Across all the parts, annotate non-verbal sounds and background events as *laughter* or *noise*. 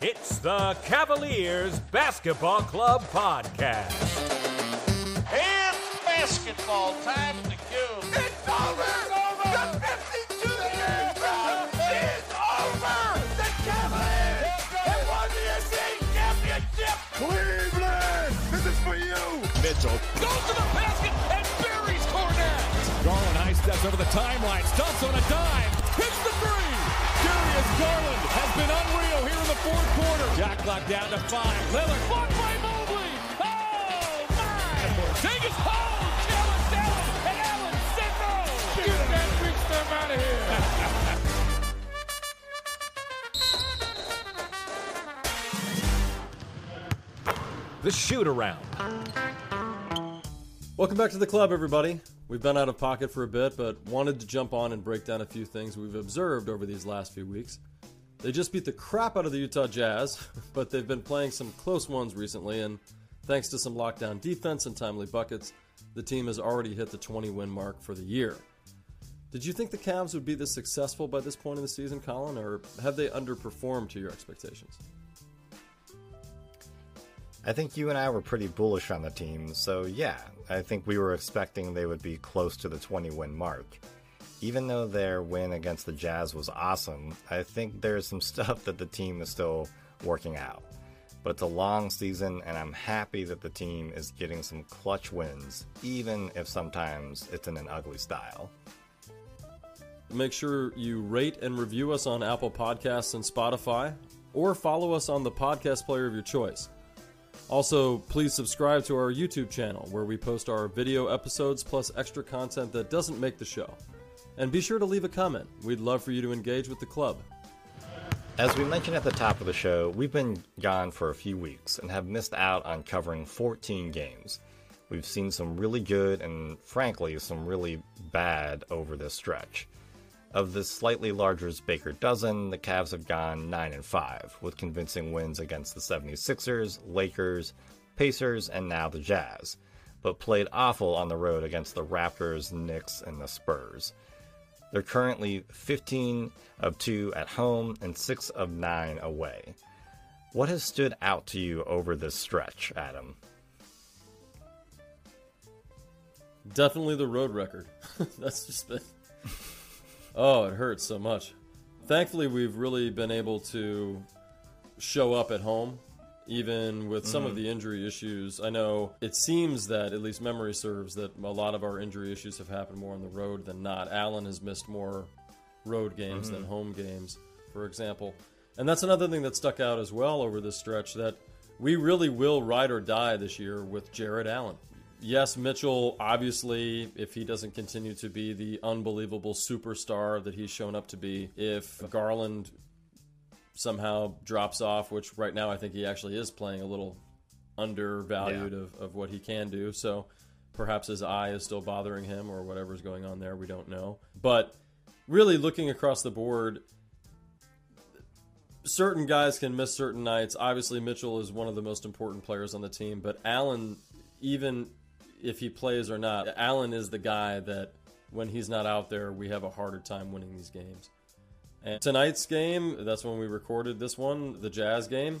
It's the Cavaliers Basketball Club Podcast. It's basketball time at the Cube. It's over! It's over! The 52 year drought is over! The Cavaliers have won the NBA championship! Cleveland! This is for you! Mitchell goes to the basket and buries Cornette. Garland high steps over the timeline, stumps on a dime, hits the three. Darius Garland has been unreal here in the fourth quarter. Clock down to five. Lillard blocked by Mobley. Oh my! Allen, and Allen. Get that big stuff out of here. The shoot around. Welcome back to the club, everybody. We've been out of pocket for a bit, but wanted to jump on and break down a few things we've observed over these last few weeks. They just beat the crap out of the Utah Jazz, *laughs* but they've been playing some close ones recently, and thanks to some lockdown defense and timely buckets, the team has already hit the 20 win mark for the year. Did you think the Cavs would be this successful by this point in the season, Colin, or have they underperformed to your expectations? I think you and I were pretty bullish on the team, so yeah, I think we were expecting they would be close to the 20 win mark. Even though their win against the Jazz was awesome, I think there's some stuff that the team is still working out. But it's a long season, and I'm happy that the team is getting some clutch wins, even if sometimes it's in an ugly style. Make sure you rate and review us on Apple Podcasts and Spotify, or follow us on the podcast player of your choice. Also, please subscribe to our YouTube channel where we post our video episodes plus extra content that doesn't make the show. And be sure to leave a comment. We'd love for you to engage with the club. As we mentioned at the top of the show, we've been gone for a few weeks and have missed out on covering 14 games. We've seen some really good and, frankly, some really bad over this stretch. Of the slightly larger Baker dozen, the Cavs have gone 9 and 5, with convincing wins against the 76ers, Lakers, Pacers, and now the Jazz, but played awful on the road against the Raptors, Knicks, and the Spurs. They're currently 15 of 2 at home and 6 of 9 away. What has stood out to you over this stretch, Adam? Definitely the road record. *laughs* That's just been. Oh, it hurts so much. Thankfully, we've really been able to show up at home, even with some of mm-hmm. the injury issues. I know it seems that, at least memory serves, that a lot of our injury issues have happened more on the road than not. Allen has missed more road games than mm-hmm. home games, for example. And that's another thing that stuck out as well over this stretch that we really will ride or die this year with Jarrett Allen. Yes, Mitchell, obviously, if he doesn't continue to be the unbelievable superstar that he's shown up to be, if Garland somehow drops off, which right now I think he actually is playing a little undervalued Yeah. of, of what he can do. So perhaps his eye is still bothering him or whatever's going on there. We don't know. But really looking across the board, certain guys can miss certain nights. Obviously, Mitchell is one of the most important players on the team, but Allen, even if he plays or not, Allen is the guy that when he's not out there, we have a harder time winning these games. And tonight's game, that's when we recorded this one, the Jazz game.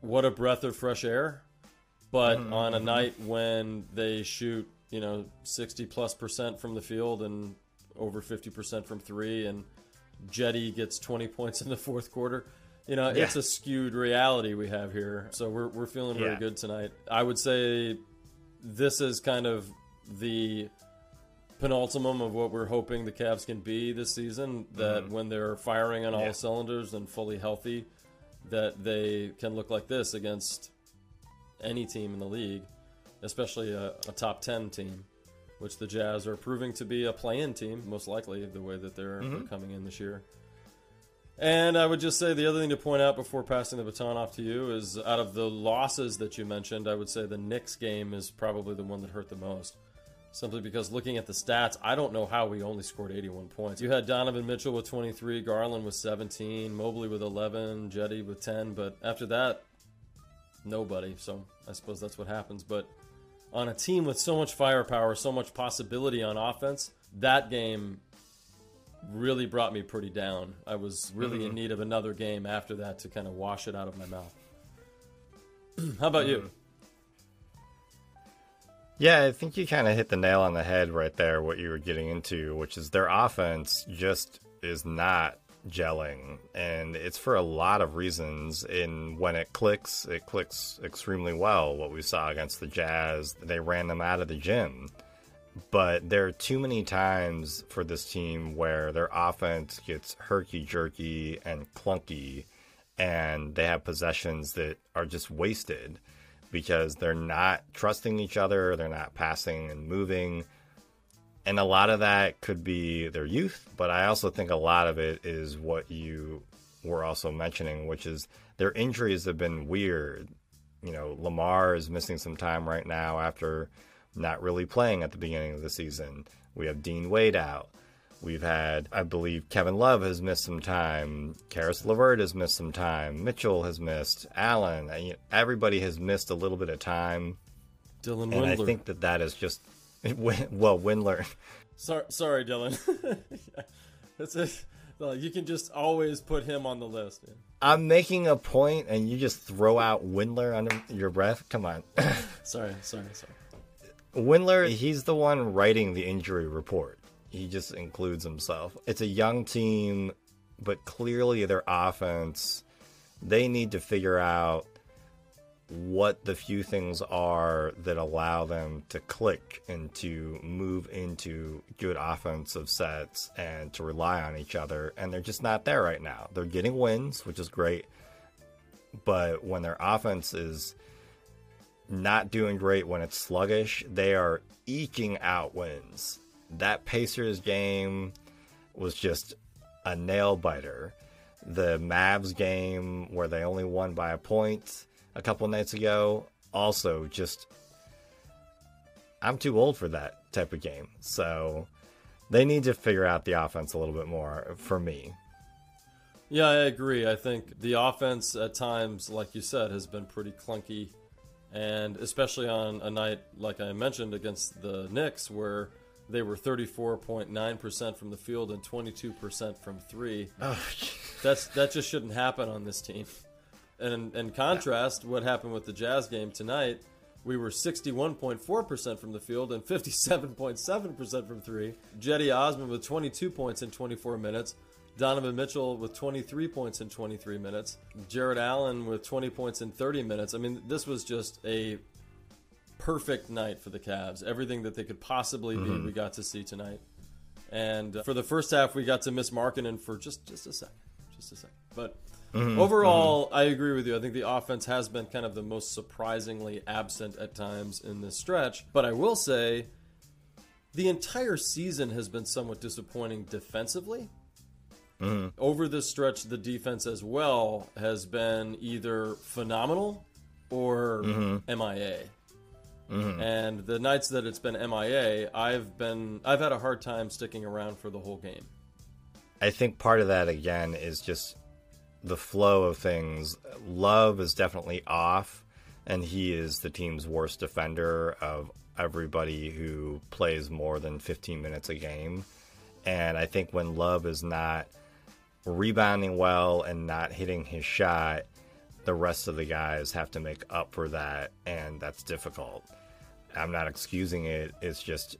What a breath of fresh air. But mm-hmm. on a night when they shoot, you know, 60 plus percent from the field and over 50% from three, and Cedi gets 20 points in the fourth quarter, you know, it's a skewed reality we have here. So we're, we're feeling very Yeah. good tonight. I would say this is kind of the penultimum of what we're hoping the Cavs can be this season. That mm-hmm. when they're firing on all Yeah. cylinders and fully healthy, that they can look like this against any team in the league, especially a, a top 10 team, which the Jazz are proving to be a play in team, most likely, the way that they're, they're mm-hmm. coming in this year. And I would just say the other thing to point out before passing the baton off to you is out of the losses that you mentioned, I would say the Knicks game is probably the one that hurt the most. Simply because looking at the stats, I don't know how we only scored 81 points. You had Donovan Mitchell with 23, Garland with 17, Mobley with 11, Cedi with 10, but after that, nobody. So I suppose that's what happens. But on a team with so much firepower, so much possibility on offense, that game really brought me pretty down. I was really in mm-hmm. need of another game after that to kind of wash it out of my mouth. *clears throat* How about you? Mm-hmm. Yeah, I think you kind of hit the nail on the head right there, what you were getting into, which is their offense just is not gelling. And it's for a lot of reasons. And when it clicks, it clicks extremely well. What we saw against the Jazz, they ran them out of the gym. But there are too many times for this team where their offense gets herky jerky and clunky, and they have possessions that are just wasted because they're not trusting each other, they're not passing and moving. And a lot of that could be their youth, but I also think a lot of it is what you were also mentioning, which is their injuries have been weird. You know, Lamar is missing some time right now after not really playing at the beginning of the season. We have Dean Wade out. We've had, I believe, Kevin Love has missed some time. Caris LeVert has missed some time. Mitchell has missed. Allen. Everybody has missed a little bit of time. Dylan And Windler. I think that that is just, *laughs* well, Windler. Sorry, sorry, Dylan. That's it. No, you can just always put him on the list. man. I'm making a point and you just throw out Windler under your breath? Come on. *laughs* Sorry, sorry, sorry. Windler, he's the one writing the injury report. He just includes himself. It's a young team, but clearly their offense, they need to figure out what the few things are that allow them to click and to move into good offensive sets and to rely on each other. And they're just not there right now. They're getting wins, which is great. But when their offense is not doing great when it's sluggish, they are eking out wins. That Pacers game was just a nail biter. The Mavs game, where they only won by a point a couple nights ago, also just. I'm too old for that type of game. So they need to figure out the offense a little bit more for me. Yeah, I agree. I think the offense at times, like you said, has been pretty clunky, and especially on a night like I mentioned against the Knicks, where they were 34.9% from the field and 22% from three. Oh, *laughs* That's that just shouldn't happen on this team. And in contrast, what happened with the Jazz game tonight, we were 61.4% from the field and 57.7% from three. Cedi Osman with 22 points in 24 minutes. Donovan Mitchell with 23 points in 23 minutes. Jarrett Allen with 20 points in 30 minutes. I mean, this was just a perfect night for the Cavs. Everything that they could possibly be, mm-hmm. we got to see tonight. And uh, for the first half, we got to miss Markkanen for just just a second, just a second. But mm-hmm. overall, mm-hmm. I agree with you. I think the offense has been kind of the most surprisingly absent at times in this stretch. But I will say, the entire season has been somewhat disappointing defensively. Mm-hmm. Over this stretch, the defense as well has been either phenomenal or mm-hmm. MIA. Mm-hmm. And the nights that it's been MIA, I've been I've had a hard time sticking around for the whole game. I think part of that again is just the flow of things. Love is definitely off, and he is the team's worst defender of everybody who plays more than 15 minutes a game. And I think when Love is not rebounding well and not hitting his shot, the rest of the guys have to make up for that, and that's difficult. I'm not excusing it. It's just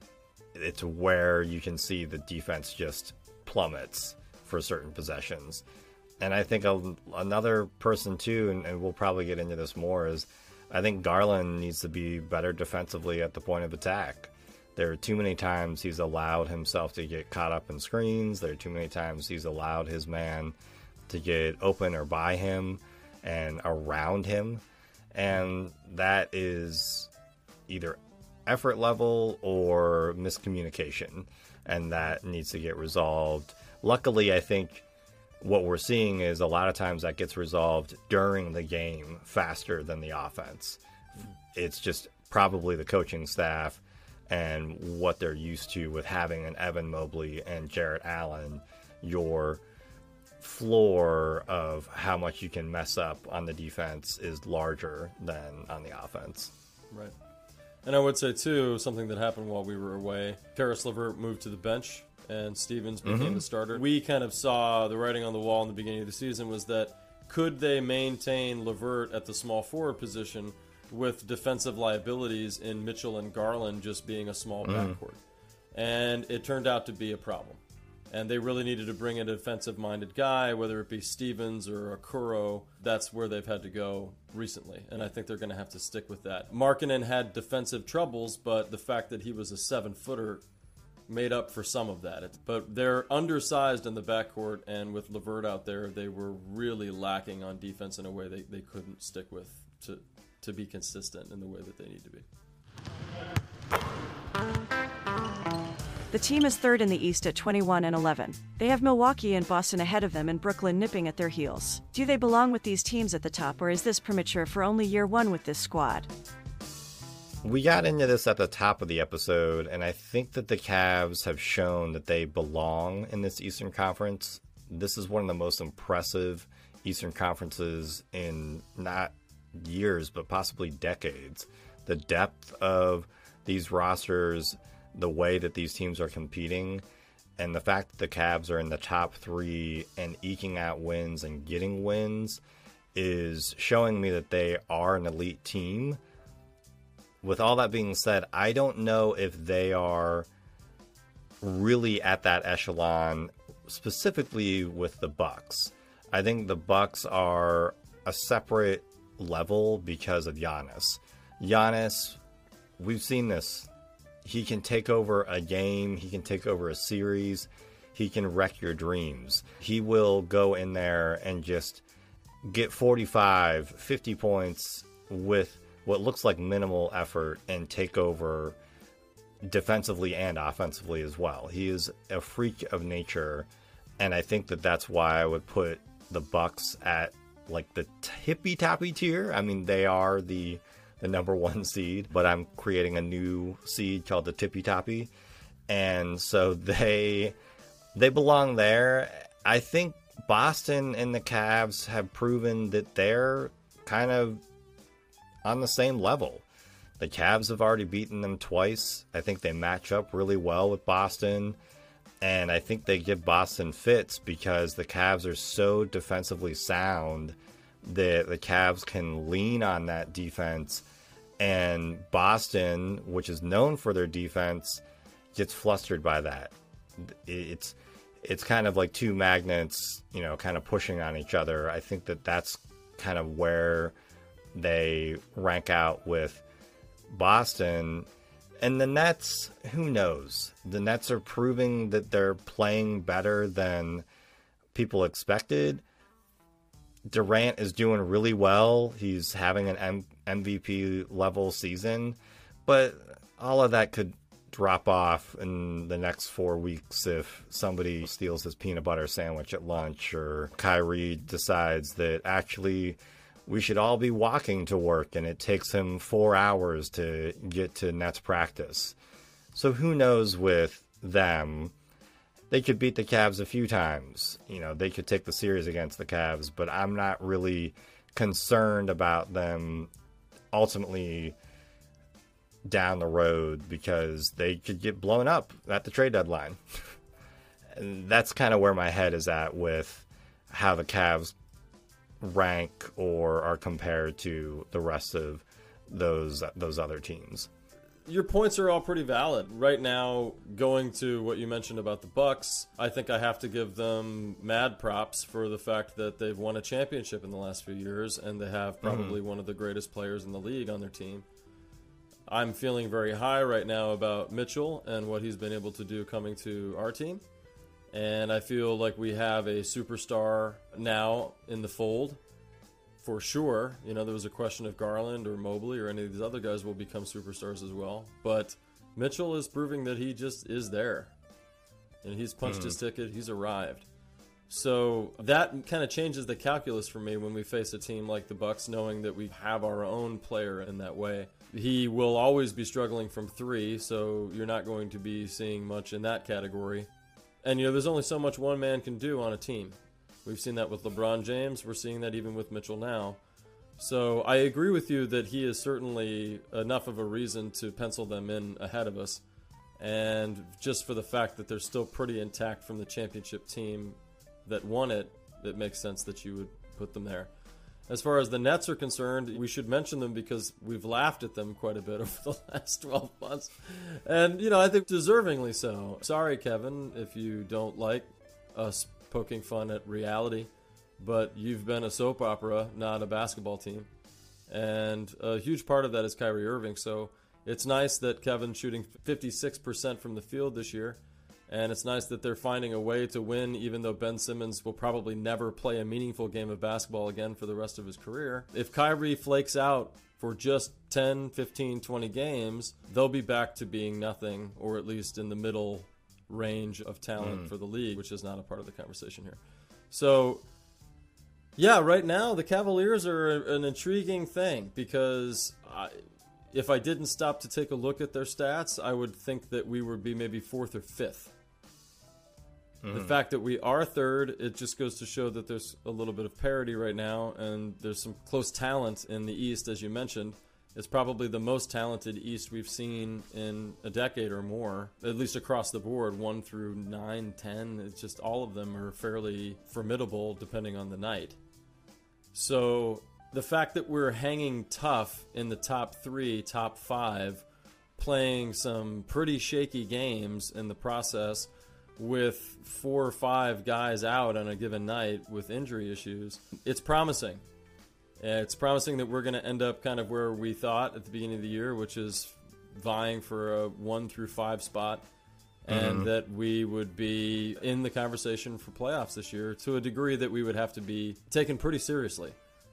it's where you can see the defense just plummets for certain possessions. And I think a, another person too, and, and we'll probably get into this more, is I think Garland needs to be better defensively at the point of attack. There are too many times he's allowed himself to get caught up in screens. There are too many times he's allowed his man to get open or by him and around him. And that is either effort level or miscommunication. And that needs to get resolved. Luckily, I think what we're seeing is a lot of times that gets resolved during the game faster than the offense. It's just probably the coaching staff and what they're used to with having an Evan Mobley and Jarrett Allen, your floor of how much you can mess up on the defense is larger than on the offense. Right. And I would say too something that happened while we were away. Caris LeVert moved to the bench and Stevens became mm-hmm. the starter. We kind of saw the writing on the wall in the beginning of the season was that could they maintain Levert at the small forward position with defensive liabilities in Mitchell and Garland just being a small mm. backcourt? And it turned out to be a problem. And they really needed to bring in a defensive minded guy, whether it be Stevens or Okoro. That's where they've had to go recently. And I think they're going to have to stick with that. Markkanen had defensive troubles, but the fact that he was a seven footer made up for some of that. But they're undersized in the backcourt, and with LeVert out there, they were really lacking on defense in a way they, they couldn't stick with to, to be consistent in the way that they need to be. The team is third in the East at 21 and 11. They have Milwaukee and Boston ahead of them and Brooklyn nipping at their heels. Do they belong with these teams at the top, or is this premature for only year one with this squad? We got into this at the top of the episode, and I think that the Cavs have shown that they belong in this Eastern Conference. This is one of the most impressive Eastern Conferences in not years, but possibly decades. The depth of these rosters, the way that these teams are competing, and the fact that the Cavs are in the top three and eking out wins and getting wins is showing me that they are an elite team with all that being said, I don't know if they are really at that echelon specifically with the Bucks. I think the Bucks are a separate level because of Giannis. Giannis, we've seen this. He can take over a game, he can take over a series, he can wreck your dreams. He will go in there and just get 45, 50 points with what looks like minimal effort and take over defensively and offensively as well. He is a freak of nature, and I think that that's why I would put the Bucks at like the tippy toppy tier. I mean, they are the the number one *laughs* seed, but I'm creating a new seed called the tippy toppy, and so they they belong there. I think Boston and the Cavs have proven that they're kind of on the same level. The Cavs have already beaten them twice. I think they match up really well with Boston. And I think they give Boston fits because the Cavs are so defensively sound that the Cavs can lean on that defense. And Boston, which is known for their defense, gets flustered by that. It's it's kind of like two magnets, you know, kind of pushing on each other. I think that that's kind of where they rank out with Boston. And the Nets, who knows? The Nets are proving that they're playing better than people expected. Durant is doing really well. He's having an M- MVP level season, but all of that could drop off in the next four weeks if somebody steals his peanut butter sandwich at lunch or Kyrie decides that actually we should all be walking to work and it takes him four hours to get to Nets practice. So who knows with them? They could beat the Cavs a few times. You know, they could take the series against the Cavs, but I'm not really concerned about them ultimately down the road because they could get blown up at the trade deadline. *laughs* and that's kind of where my head is at with how the Cavs rank or are compared to the rest of those those other teams. Your points are all pretty valid. Right now, going to what you mentioned about the Bucks, I think I have to give them mad props for the fact that they've won a championship in the last few years and they have mm-hmm. probably one of the greatest players in the league on their team. I'm feeling very high right now about Mitchell and what he's been able to do coming to our team. And I feel like we have a superstar now in the fold for sure. You know, there was a question if Garland or Mobley or any of these other guys will become superstars as well. But Mitchell is proving that he just is there. And he's punched his hmm. ticket, he's arrived. So that kind of changes the calculus for me when we face a team like the Bucks, knowing that we have our own player in that way. He will always be struggling from three, so you're not going to be seeing much in that category. And you know, there's only so much one man can do on a team. We've seen that with LeBron James. We're seeing that even with Mitchell now. So I agree with you that he is certainly enough of a reason to pencil them in ahead of us. And just for the fact that they're still pretty intact from the championship team that won it, it makes sense that you would put them there. As far as the Nets are concerned, we should mention them because we've laughed at them quite a bit *laughs* over the last 12 months. And, you know, I think deservingly so. Sorry, Kevin, if you don't like us poking fun at reality, but you've been a soap opera, not a basketball team. And a huge part of that is Kyrie Irving. So it's nice that Kevin's shooting 56% from the field this year. And it's nice that they're finding a way to win, even though Ben Simmons will probably never play a meaningful game of basketball again for the rest of his career. If Kyrie flakes out for just 10, 15, 20 games, they'll be back to being nothing, or at least in the middle range of talent mm. for the league, which is not a part of the conversation here. So, yeah, right now the Cavaliers are an intriguing thing because I, if I didn't stop to take a look at their stats, I would think that we would be maybe fourth or fifth Mm-hmm. The fact that we are third, it just goes to show that there's a little bit of parity right now, and there's some close talent in the East, as you mentioned. It's probably the most talented East we've seen in a decade or more, at least across the board, one through nine, ten. It's just all of them are fairly formidable depending on the night. So the fact that we're hanging tough in the top three, top five, playing some pretty shaky games in the process with four or five guys out on a given night with injury issues, it's promising. It's promising that we're going to end up kind of where we thought at the beginning of the year, which is vying for a one through five spot, and mm-hmm. that we would be in the conversation for playoffs this year to a degree that we would have to be taken pretty seriously.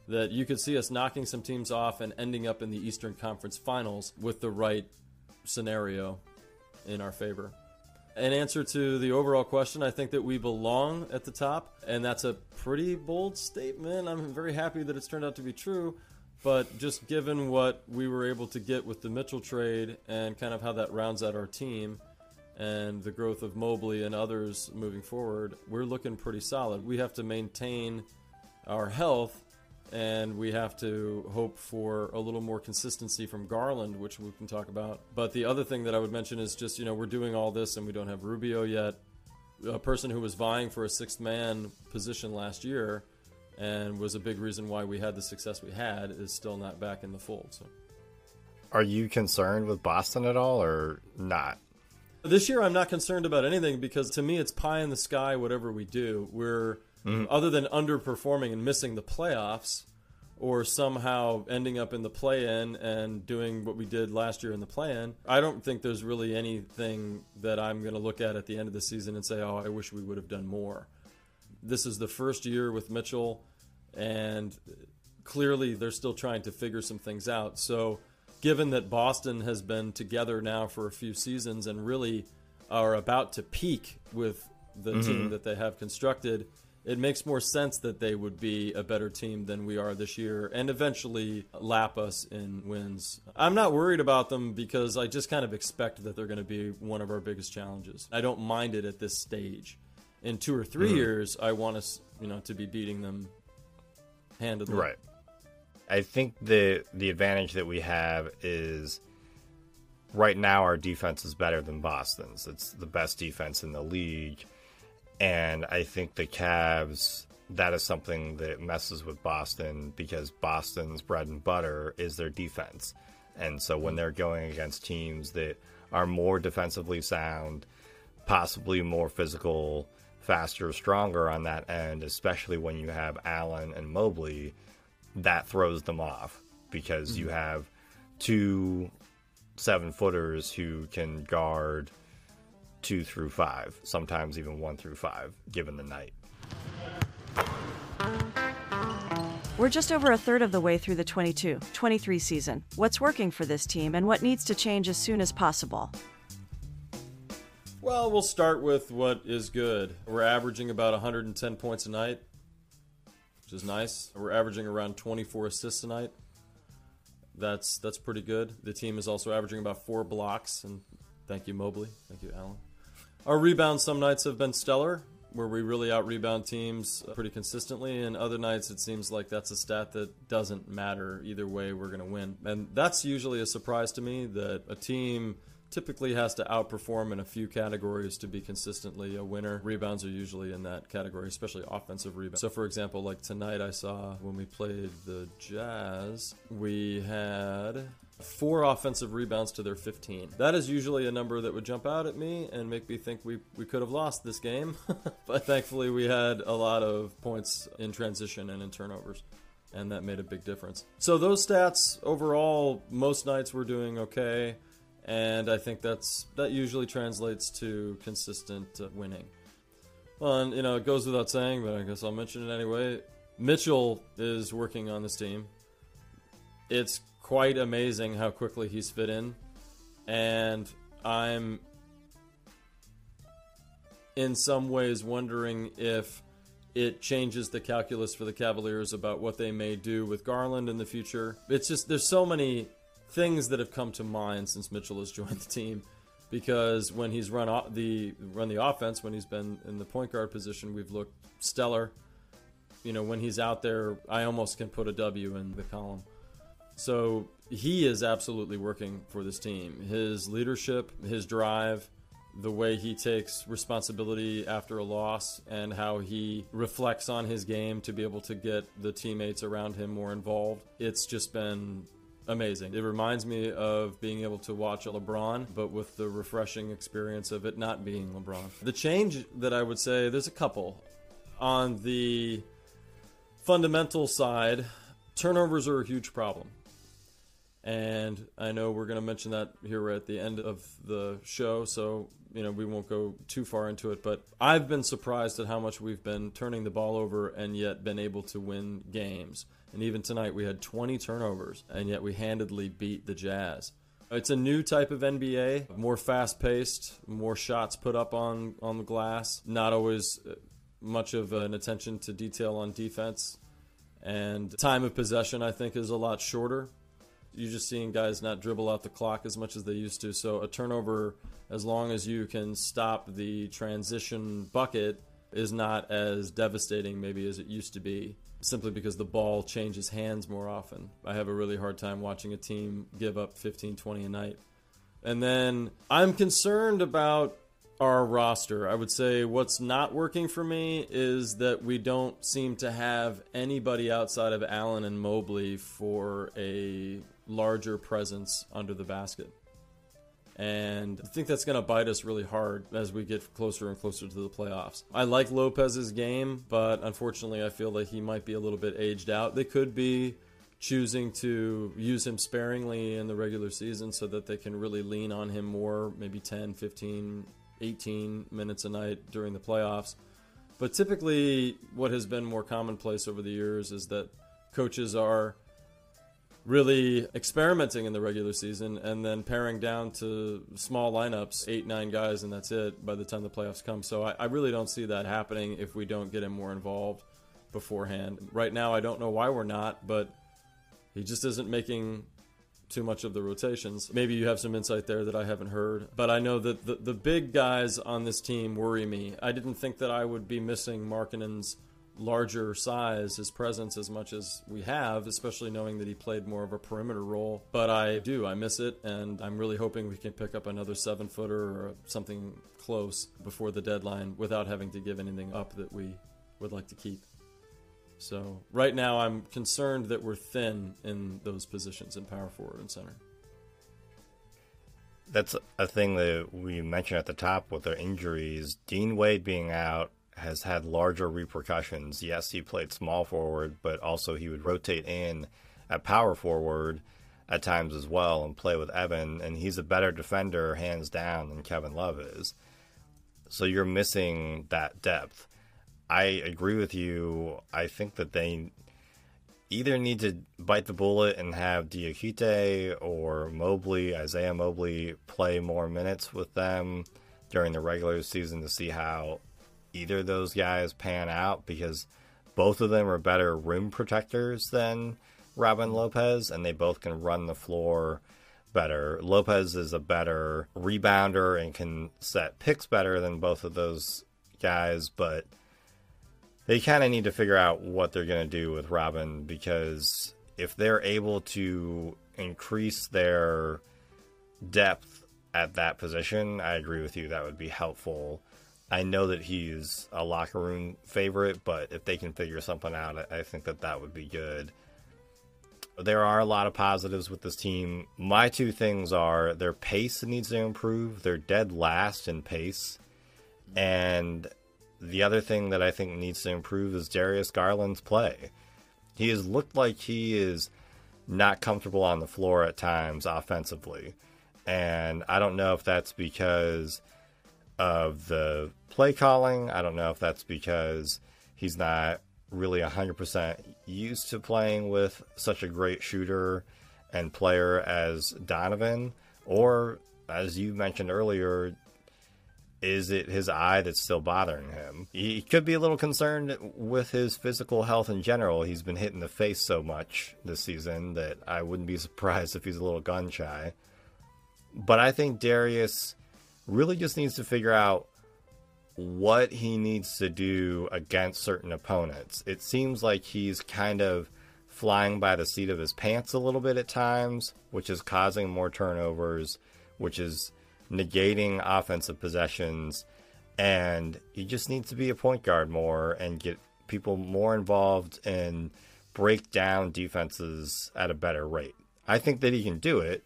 That you could see us knocking some teams off and ending up in the Eastern Conference Finals with the right scenario in our favor in answer to the overall question, I think that we belong at the top, and that's a pretty bold statement. I'm very happy that it's turned out to be true. But just given what we were able to get with the Mitchell trade and kind of how that rounds out our team and the growth of Mobley and others moving forward, we're looking pretty solid. We have to maintain our health and we have to hope for a little more consistency from Garland, which we can talk about. But the other thing that I would mention is just, you know, we're doing all this and we don't have Rubio yet. A person who was vying for a sixth man position last year and was a big reason why we had the success we had is still not back in the fold. So. Are you concerned with Boston at all or not? This year, I'm not concerned about anything because to me, it's pie in the sky, whatever we do. We're mm. other than underperforming and missing the playoffs or somehow ending up in the play-in and doing what we did last year in the play-in, I don't think there's really anything that I'm going to look at at the end of the season and say, "Oh, I wish we would have done more." This is the first year with Mitchell, and clearly they're still trying to figure some things out. So, given that Boston has been together now for a few seasons and really are about to peak with the mm-hmm. team that they have constructed, it makes more sense that they would be a better team than we are this year and eventually lap us in wins. I'm not worried about them because I just kind of expect that they're going to be one of our biggest challenges. I don't mind it at this stage. In two or 3 mm-hmm. years, I want us, you know, to be beating them handedly. Right. I think the the advantage that we have is right now our defense is better than Boston's. It's the best defense in the league and I think the Cavs, that is something that messes with Boston because Boston's bread and butter is their defense. And so when they're going against teams that are more defensively sound, possibly more physical, faster, stronger on that end, especially when you have Allen and Mobley, that throws them off because mm-hmm. you have two seven footers who can guard two through five, sometimes even one through five, given the night. We're just over a third of the way through the 22 23 season. What's working for this team and what needs to change as soon as possible? Well, we'll start with what is good. We're averaging about 110 points a night, which is nice. We're averaging around 24 assists a night. That's that's pretty good. The team is also averaging about four blocks, and thank you, Mobley. Thank you, Allen. Our rebounds some nights have been stellar, where we really out rebound teams uh, pretty consistently, and other nights it seems like that's a stat that doesn't matter. Either way, we're going to win. And that's usually a surprise to me that a team typically has to outperform in a few categories to be consistently a winner. Rebounds are usually in that category, especially offensive rebounds. So, for example, like tonight, I saw when we played the Jazz, we had four offensive rebounds to their 15. That is usually a number that would jump out at me and make me think we, we could have lost this game. *laughs* but thankfully, we had a lot of points in transition and in turnovers. And that made a big difference. So, those stats overall, most nights we're doing okay and I think that's that usually translates to consistent uh, winning. Well, and you know it goes without saying, but I guess I'll mention it anyway. Mitchell is working on this team. It's quite amazing how quickly he's fit in, and I'm in some ways wondering if it changes the calculus for the Cavaliers about what they may do with Garland in the future. It's just there's so many things that have come to mind since Mitchell has *laughs* joined the team. Because when he's run the run the offense, when he's been in the point guard position, we've looked stellar. You know, when he's out there, I almost can put a W in the column. So he is absolutely working for this team. His leadership, his drive, the way he takes responsibility after a loss, and how he reflects on his game to be able to get the teammates around him more involved. It's just been amazing. It reminds me of being able to watch a LeBron, but with the refreshing experience of it not being LeBron. The change that I would say, there's a couple. On the fundamental side, turnovers are a huge problem. And I know we're going to mention that here at the end of the show, so you know we won't go too far into it. But I've been surprised at how much we've been turning the ball over and yet been able to win games. And even tonight, we had 20 turnovers, and yet we handedly beat the Jazz. It's a new type of NBA, more fast paced, more shots put up on, on the glass, not always uh, much of an attention to detail on defense. And time of possession, I think, is a lot shorter. You're just seeing guys not dribble out the clock as much as they used to. So a turnover, as long as you can stop the transition bucket, is not as devastating maybe as it used to be simply because the ball changes hands more often. I have a really hard time watching a team give up 15, 20 a night. And then I'm concerned about our roster. I would say what's not working for me is that we don't seem to have anybody outside of Allen and Mobley for a larger presence under the basket. And I think that's going to bite us really hard as we get closer and closer to the playoffs. I like Lopez's game, but unfortunately, I feel that he might be a little bit aged out. They could be choosing to use him sparingly in the regular season so that they can really lean on him more, maybe 10, 15, 18 minutes a night during the playoffs. But typically, what has been more commonplace over the years is that coaches are really experimenting in the regular season and then paring down to small lineups, eight, nine guys, and that's it by the time the playoffs come. So I, I, really don't see that happening if we don't get him more involved beforehand. Right now, I don't know why we're not, but he just isn't making too much of the rotations. Maybe you have some insight there that I haven't heard, but I know that the, the big guys on this team worry me. I didn't think that I would be missing Markkanen's larger size, his presence as much as we have, especially knowing that he played more of a perimeter role. But I do, I miss it, and I'm really hoping we can pick up another seven footer or something close before the deadline without having to give anything up that we would like to keep. So right now, I'm concerned that we're thin in those positions in power forward and center. That's a thing that we mentioned at the top with their injuries. Dean Wade being out has had larger repercussions. Yes, he played small forward, but also he would rotate in at power forward at times as well and play with Evan, and he's a better defender, hands down, than Kevin Love is. So you're missing that depth. I agree with you. I think that they either need to bite the bullet and have Diakite or Mobley, Isaiah Mobley, play more minutes with them during the regular season to see how either of those guys pan out because both of them are better rim protectors than Robin Lopez, and they both can run the floor better. Lopez is a better rebounder and can set picks better than both of those guys, but they kind of need to figure out what they're going to do with Robin because if they're able to increase their depth at that position, I agree with you. That would be helpful. I know that he's a locker room favorite, but if they can figure something out, I think that that would be good. There are a lot of positives with this team. My two things are their pace needs to improve. They're dead last in pace. And the other thing that I think needs to improve is Darius Garland's play. He has looked like he is not comfortable on the floor at times offensively. And I don't know if that's because of the play calling. I don't know if that's because he's not really 100% used to playing with such a great shooter and player as Donovan, or as you mentioned earlier, is it his eye that's still bothering him? He could be a little concerned with his physical health in general. He's been hit in the face so much this season that I wouldn't be *laughs* surprised if he's a little gun shy. But I think Darius really just needs to figure out what he needs to do against certain opponents. It seems like he's kind of flying by the seat of his pants a little bit at times, which is causing more turnovers, which is negating offensive possessions. And he just needs to be a point guard more and get people more involved and break down defenses at a better rate. I think that he can do it.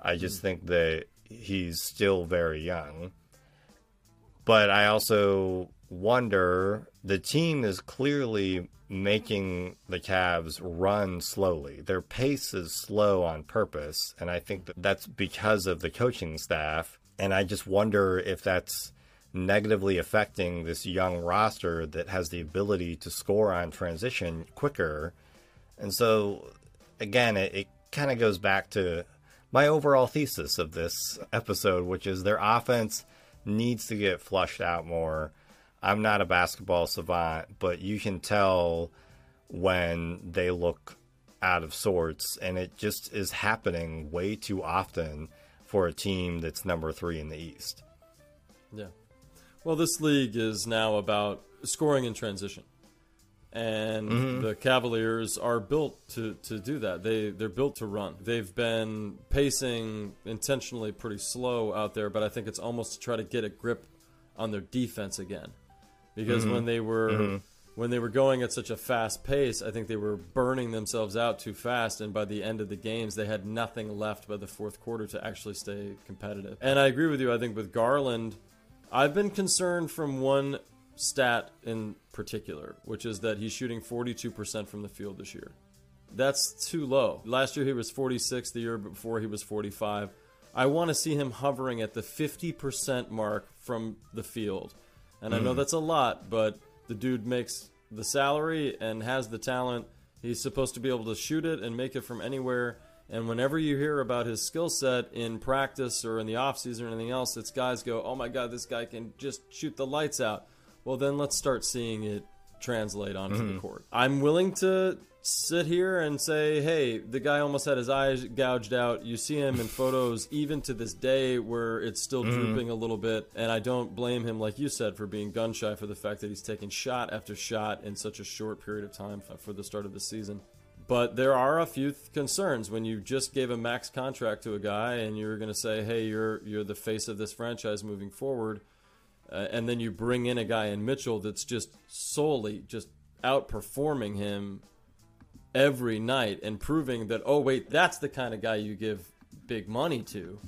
I just hmm. think that he's still very young. But I also wonder the team is clearly making the Cavs run slowly. Their pace is slow on purpose, and I think that that's because of the coaching staff. And I just wonder if that's negatively affecting this young roster that has the ability to score on transition quicker. And so, again, it, it kind of goes back to my overall thesis of this episode, which is their offense needs to get flushed out more. I'm not a basketball savant, but you can tell when they look out of sorts, and it just is happening way too often for a team that's number three in the East. Yeah. Well, this league is now about scoring in transition. And mm-hmm. the Cavaliers are built to, to do that. They they're built to run. They've been pacing intentionally pretty slow out there, but I think it's almost to try to get a grip on their defense again. Because mm-hmm. when they were mm-hmm. when they were going at such a fast pace, I think they were burning themselves out too fast and by the end of the games they had nothing left by the fourth quarter to actually stay competitive. And I agree with you, I think with Garland I've been concerned from one stat in particular, which is that he's shooting 42% from the field this year. That's too low. Last year he was 46, the year before he was 45. I want to see him hovering at the 50% mark from the field. And. I know hmm. that's a lot, but the dude makes the salary and has the talent. He's supposed to be able to shoot it and make it from anywhere. And whenever you hear about his skill set in practice or in the offseason or anything else, it's guys go, oh my God, this guy can just shoot the lights out well, then let's start seeing it translate onto mm-hmm. the court. I'm willing to sit here and say, hey, the guy almost had his eyes gouged out. You see him in *laughs* photos even to this day where it's still mm-hmm. drooping a little bit. And I don't blame him, like you said, for being gun shy for the fact that he's taking shot after shot in such a short period of time for the start of the season. But there are a few th- concerns when you just gave a max contract to a guy and you're going to say, "Hey, you're you're the face of this franchise moving forward." Uh, and then you bring in a guy in Mitchell that's just solely just outperforming him every night and proving that oh wait that's the kind of guy you give big money to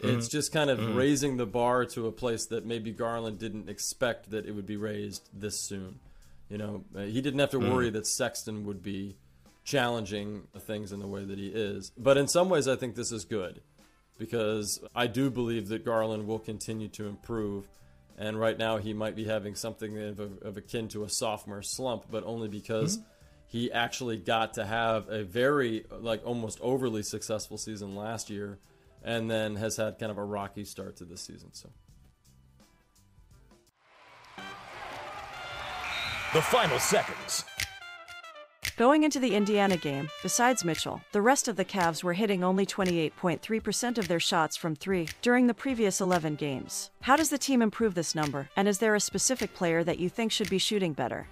mm-hmm. it's just kind of mm-hmm. raising the bar to a place that maybe Garland didn't expect that it would be raised this soon you know uh, he didn't have to mm-hmm. worry that Sexton would be challenging things in the way that he is but in some ways I think this is good because I do believe that Garland will continue to improve and right now he might be having something of, of akin to a sophomore slump, but only because mm-hmm. he actually got to have a very like almost overly successful season last year, and then has had kind of a rocky start to this season. So. The final seconds. Going into the Indiana game, besides Mitchell, the rest of the Cavs were hitting only 28.3% of their shots from three during the previous 11 games. How does the team improve this number, and is there a specific player that you think should be shooting better?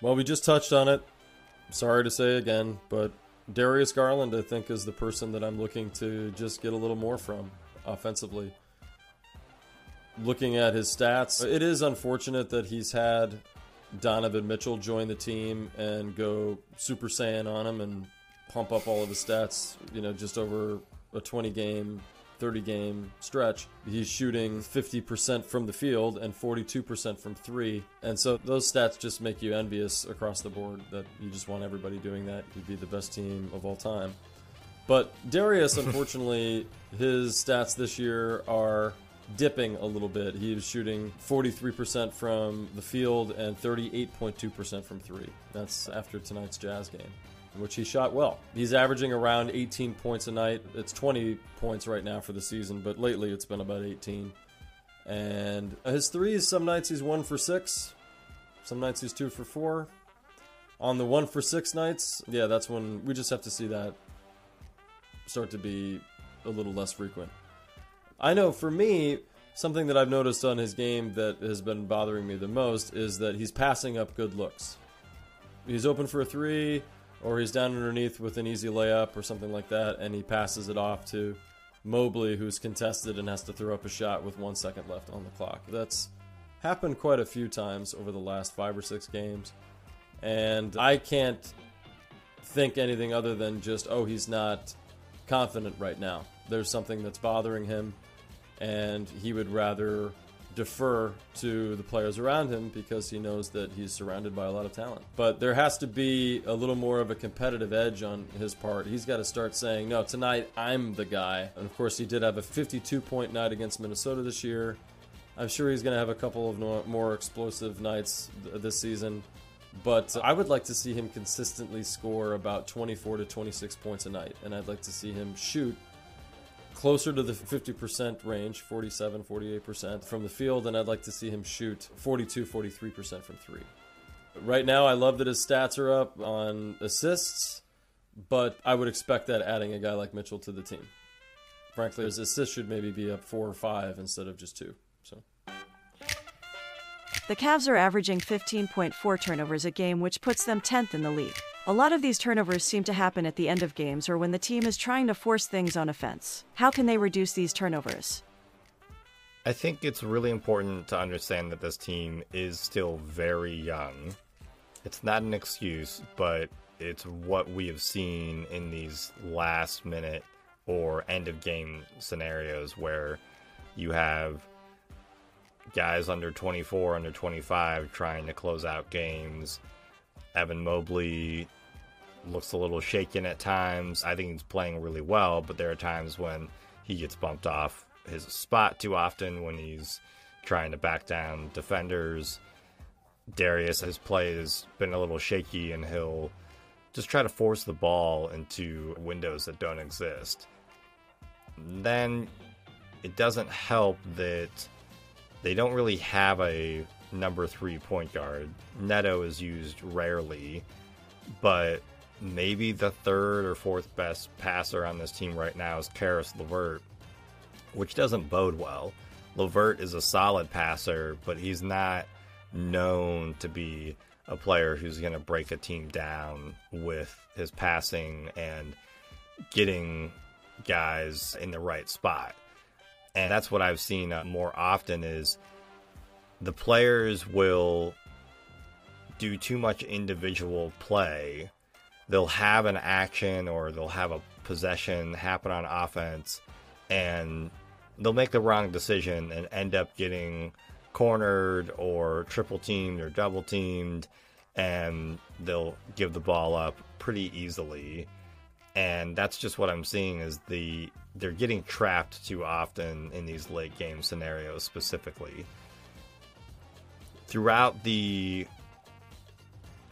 Well, we just touched on it. Sorry to say again, but Darius Garland, I think, is the person that I'm looking to just get a little more from. offensively. Looking at his stats, it is unfortunate that he's had Donovan Mitchell join the team and go Super Saiyan on him and pump up all of his stats, you know, just over a 20 game, 30 game stretch. He's shooting 50% from the field and 42% from three. And so those stats just make you envious across the board that you just want everybody doing that. You'd be the best team of all time. But Darius, *laughs* unfortunately, his stats this year are dipping a little bit. He was shooting 43% from the field and 38.2% from three. That's after tonight's Jazz game, which he shot well. He's averaging around 18 points a night. It's 20 points right now for the season, but lately it's been about 18. And his threes, some nights he's one for six, some nights he's two for four. On the one for six nights, yeah, that's when we just have to see that start to be a little less frequent. I know for me, something that I've noticed on his game that has been bothering me the most is that he's passing up good looks. He's open for a three, or he's down underneath with an easy layup or something like that, and he passes it off to Mobley, who's contested and has to throw up a shot with one second left on the clock. That's happened quite a few times over the last five or six games, and I can't think anything other than just, oh, he's not confident right now. There's something that's bothering him and he would rather defer to the players around him because he knows that he's surrounded by a lot of talent. But there has to be a little more of a competitive edge on his part. He's got to start saying, no, tonight I'm the guy. And of course, he did have a 52 point night against Minnesota this year. I'm sure he's going to have a couple of more explosive nights this season. But I would like to see him consistently score about 24 to 26 points a night. And I'd like to see him shoot closer to the 50% range, 47, 48% from the field, and I'd like to see him shoot 42, 43% from three. Right now, I love that his stats are up on assists, but I would expect that adding a guy like Mitchell to the team. Frankly, his assists should maybe be up four or five instead of just two. So. The Cavs are averaging 15.4 turnovers a game, which puts them 10th in the league. A lot of these turnovers seem to happen at the end of games or when the team is trying to force things on offense. How can they reduce these turnovers? I think it's really important to understand that this team is still very young. It's not an excuse, but it's what we have seen in these last minute or end of game scenarios where you have guys under 24, under 25 trying to close out games. Evan Mobley looks a little shaken at times. I think he's playing really well, but there are times when he gets bumped off his spot too often when he's trying to back down defenders. Darius, his play has been a little shaky, and he'll just try to force the ball into windows that don't exist. Then it doesn't help that they don't really have a number three point guard. Neto is used rarely, but maybe the third or fourth best passer on this team right now is Caris LeVert, which doesn't bode well. LeVert is a solid passer, but he's not known to be a player who's going to break a team down with his passing and getting guys in the right spot. And that's what I've seen uh, more often is the players will do too much individual play. They'll have an action or they'll have a possession happen on offense and they'll make the wrong decision and end up getting cornered or triple teamed or double teamed and they'll give the ball up pretty easily. And that's just what i'm seeing is the they're getting trapped too often in these late game scenarios specifically throughout the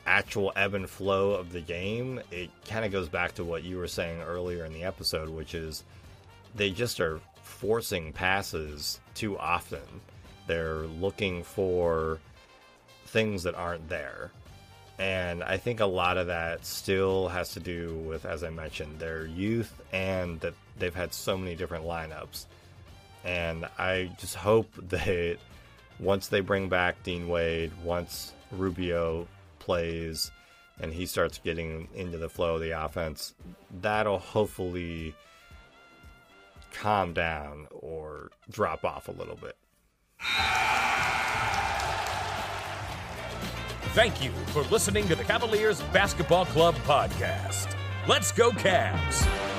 actual ebb and flow of the game, it kind of goes back to what you were saying earlier in the episode, which is they just are forcing passes too often. They're looking for things that aren't there. And I think a lot of that still has to do with, as I mentioned, their youth and that they've had so many different lineups. And I just hope *laughs* that once they bring back Dean Wade, once Rubio plays and he starts getting into the flow of the offense, that'll hopefully calm down or drop off a little bit. Thank you for listening to the Cavaliers Basketball Club podcast. Let's go, Cavs!